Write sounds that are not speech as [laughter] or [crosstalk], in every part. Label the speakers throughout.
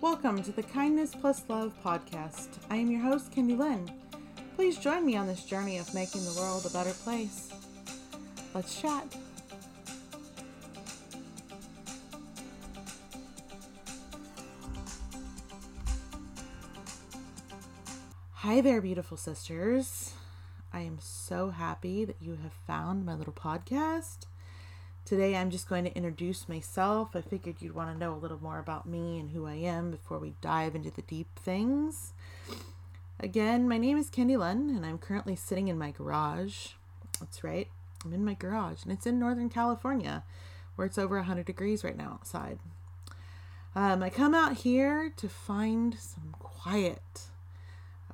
Speaker 1: Welcome to the Kindness Plus Love podcast. I am your host, Kendi Lynn. Please join me on this journey of making the world a better place. Let's chat. Hi there, beautiful sisters. I am so happy that you have found my little podcast. Today I'm just going to introduce myself. I figured you'd want to know a little more about me and who I am before we dive into the deep things. Again, my name is Kendi Lynn, and I'm currently sitting in my garage. That's right, I'm in my garage, and it's in Northern California, where it's over 100 degrees right now outside. Um, I come out here to find some quiet.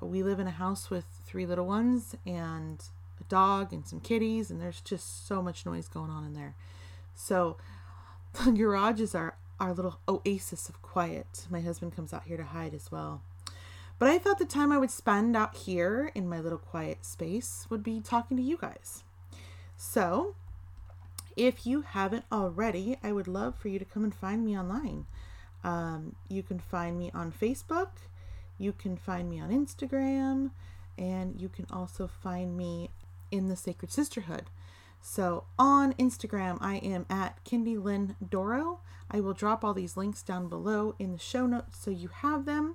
Speaker 1: We live in a house with three little ones and a dog and some kitties, and there's just so much noise going on in there. So [laughs] the garage is our, our little oasis of quiet. My husband comes out here to hide as well. But I thought the time I would spend out here in my little quiet space would be talking to you guys. So, if you haven't already, I would love for you to come and find me online. Um, you can find me on Facebook, you can find me on Instagram, and you can also find me in the Sacred Sisterhood. So on Instagram, I am at Kindy Lynn Doro. I will drop all these links down below in the show notes so you have them.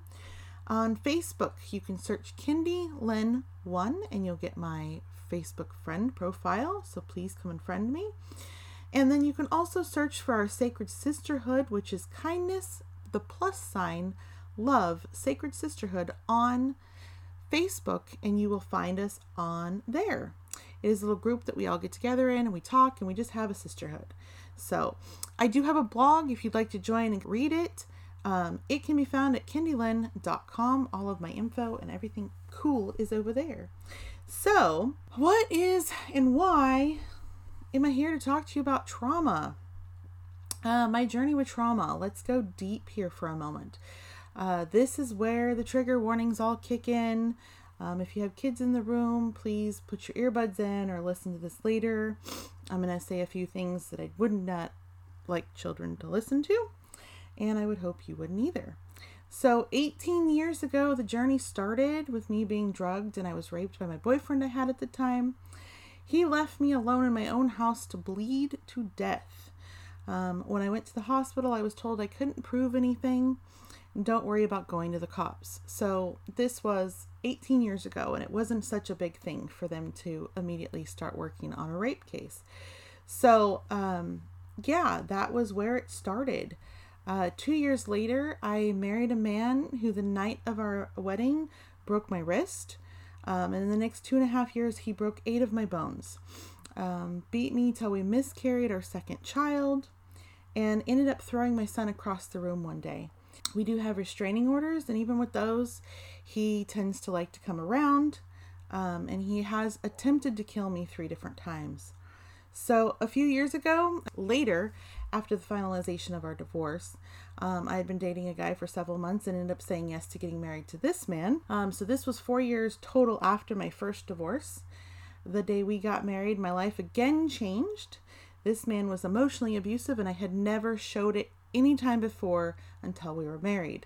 Speaker 1: On Facebook, you can search Kindy Lynn 1 and you'll get my Facebook friend profile. So please come and friend me. And then you can also search for our Sacred Sisterhood, which is kindness, the plus sign, love, Sacred Sisterhood on Facebook, and you will find us on there. It is a little group that we all get together in and we talk and we just have a sisterhood. So I do have a blog if you'd like to join and read it. Um, it can be found at kendilyn.com. All of my info and everything cool is over there. So, what is and why am I here to talk to you about trauma? Uh, my journey with trauma. Let's go deep here for a moment. Uh, this is where the trigger warnings all kick in. Um, if you have kids in the room, please put your earbuds in or listen to this later. I'm going to say a few things that I would not like children to listen to, and I would hope you wouldn't either. So, 18 years ago, the journey started with me being drugged, and I was raped by my boyfriend I had at the time. He left me alone in my own house to bleed to death. Um, when I went to the hospital, I was told I couldn't prove anything. Don't worry about going to the cops. So, this was 18 years ago, and it wasn't such a big thing for them to immediately start working on a rape case. So, um, yeah, that was where it started. Uh, two years later, I married a man who, the night of our wedding, broke my wrist. Um, and in the next two and a half years, he broke eight of my bones, um, beat me till we miscarried our second child, and ended up throwing my son across the room one day. We do have restraining orders, and even with those, he tends to like to come around. Um, and he has attempted to kill me three different times. So, a few years ago, later, after the finalization of our divorce, um, I had been dating a guy for several months and ended up saying yes to getting married to this man. Um, so, this was four years total after my first divorce. The day we got married, my life again changed. This man was emotionally abusive, and I had never showed it any time before until we were married.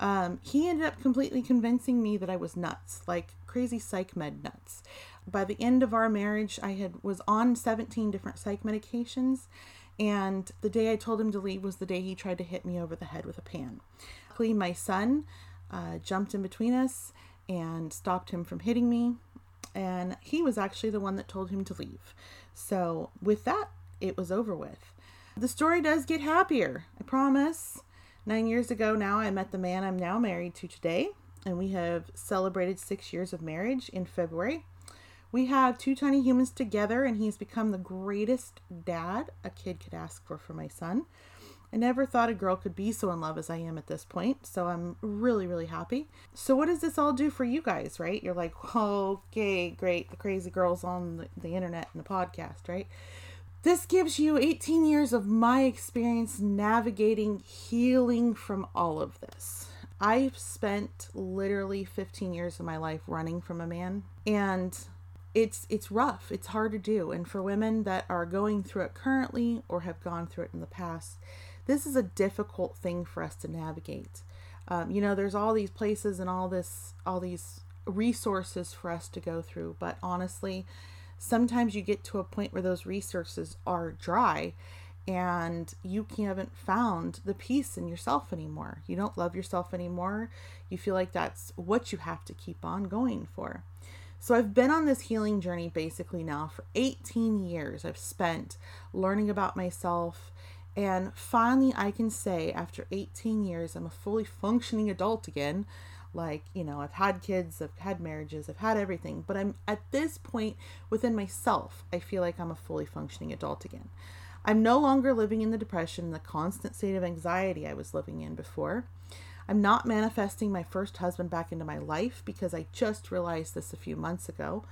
Speaker 1: Um, he ended up completely convincing me that I was nuts, like crazy psych med nuts. By the end of our marriage, I had was on 17 different psych medications, and the day I told him to leave was the day he tried to hit me over the head with a pan. Luckily, my son uh, jumped in between us and stopped him from hitting me, and he was actually the one that told him to leave. So, with that, it was over with. The story does get happier, I promise. Nine years ago now, I met the man I'm now married to today, and we have celebrated six years of marriage in February. We have two tiny humans together, and he's become the greatest dad a kid could ask for for my son. I never thought a girl could be so in love as I am at this point, so I'm really, really happy. So, what does this all do for you guys, right? You're like, [laughs] okay, great, the crazy girls on the, the internet and the podcast, right? This gives you 18 years of my experience navigating healing from all of this. I've spent literally 15 years of my life running from a man and it's it's rough. It's hard to do and for women that are going through it currently or have gone through it in the past, this is a difficult thing for us to navigate. Um, you know, there's all these places and all this, all these resources for us to go through. But honestly, sometimes you get to a point where those resources are dry and you haven't found the peace in yourself anymore. You don't love yourself anymore. You feel like that's what you have to keep on going for. So I've been on this healing journey basically now for 18 years. I've spent learning about myself and finally I can say after 18 years I'm a fully functioning adult again. Like, you know, I've had kids, I've had marriages, I've had everything, but I'm at this point within myself, I feel like I'm a fully functioning adult again. I'm no longer living in the depression, the constant state of anxiety I was living in before. I'm not manifesting my first husband back into my life because I just realized this a few months ago.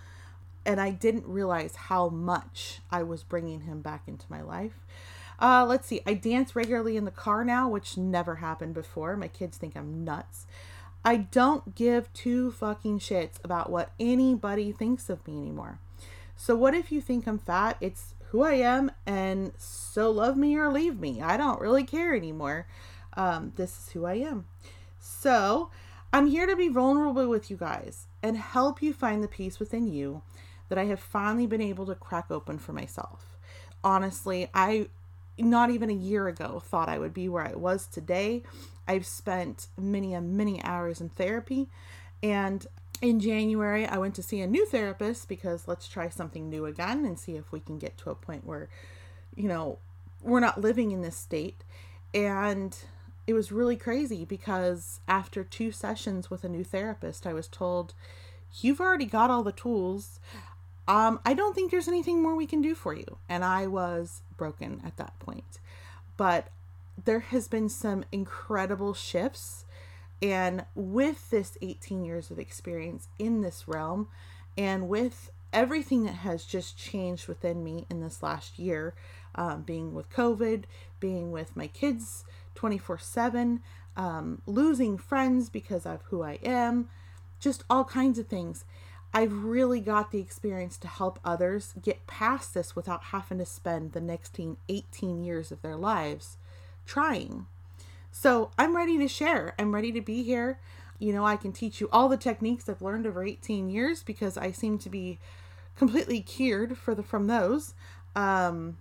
Speaker 1: And I didn't realize how much I was bringing him back into my life. Uh, let's see. I dance regularly in the car now, which never happened before. My kids think I'm nuts. I don't give two fucking shits about what anybody thinks of me anymore. So, what if you think I'm fat? It's who I am, and so love me or leave me. I don't really care anymore. Um, this is who I am. So, I'm here to be vulnerable with you guys and help you find the peace within you that I have finally been able to crack open for myself. Honestly, I not even a year ago thought I would be where I was today. I've spent many and many hours in therapy and in January, I went to see a new therapist because let's try something new again and see if we can get to a point where, you know, we're not living in this state. And it was really crazy because after two sessions with a new therapist, I was told, You've already got all the tools. Um, I don't think there's anything more we can do for you. And I was broken at that point. But there has been some incredible shifts and with this 18 years of experience in this realm, and with everything that has just changed within me in this last year, um, being with COVID, being with my kids 24 um, 7, losing friends because of who I am, just all kinds of things. I've really got the experience to help others get past this without having to spend the next 18 years of their lives trying. So I'm ready to share. I'm ready to be here. You know, I can teach you all the techniques I've learned over 18 years because I seem to be completely cured for the from those. Um,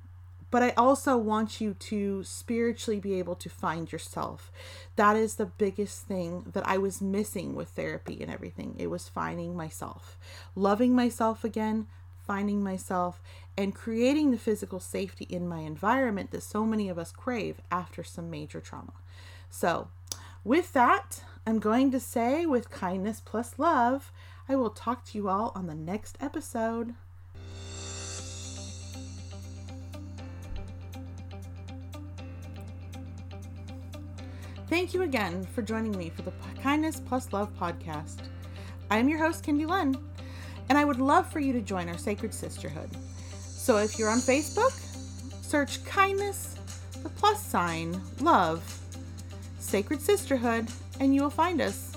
Speaker 1: but I also want you to spiritually be able to find yourself. That is the biggest thing that I was missing with therapy and everything. It was finding myself, loving myself again, finding myself, and creating the physical safety in my environment that so many of us crave after some major trauma. So, with that, I'm going to say, with kindness plus love, I will talk to you all on the next episode. Thank you again for joining me for the Kindness Plus Love podcast. I am your host, Kindy Lynn, and I would love for you to join our sacred sisterhood. So if you're on Facebook, search kindness, the plus sign, love, Sacred Sisterhood, and you will find us.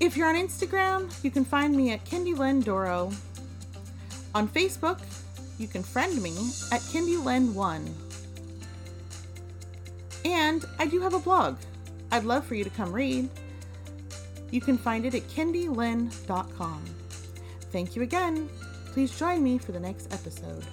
Speaker 1: If you're on Instagram, you can find me at Kindy Lynn Doro. On Facebook, you can friend me at Kindy Lynn 1. And I do have a blog. I'd love for you to come read. You can find it at kindylynn.com. Thank you again. Please join me for the next episode.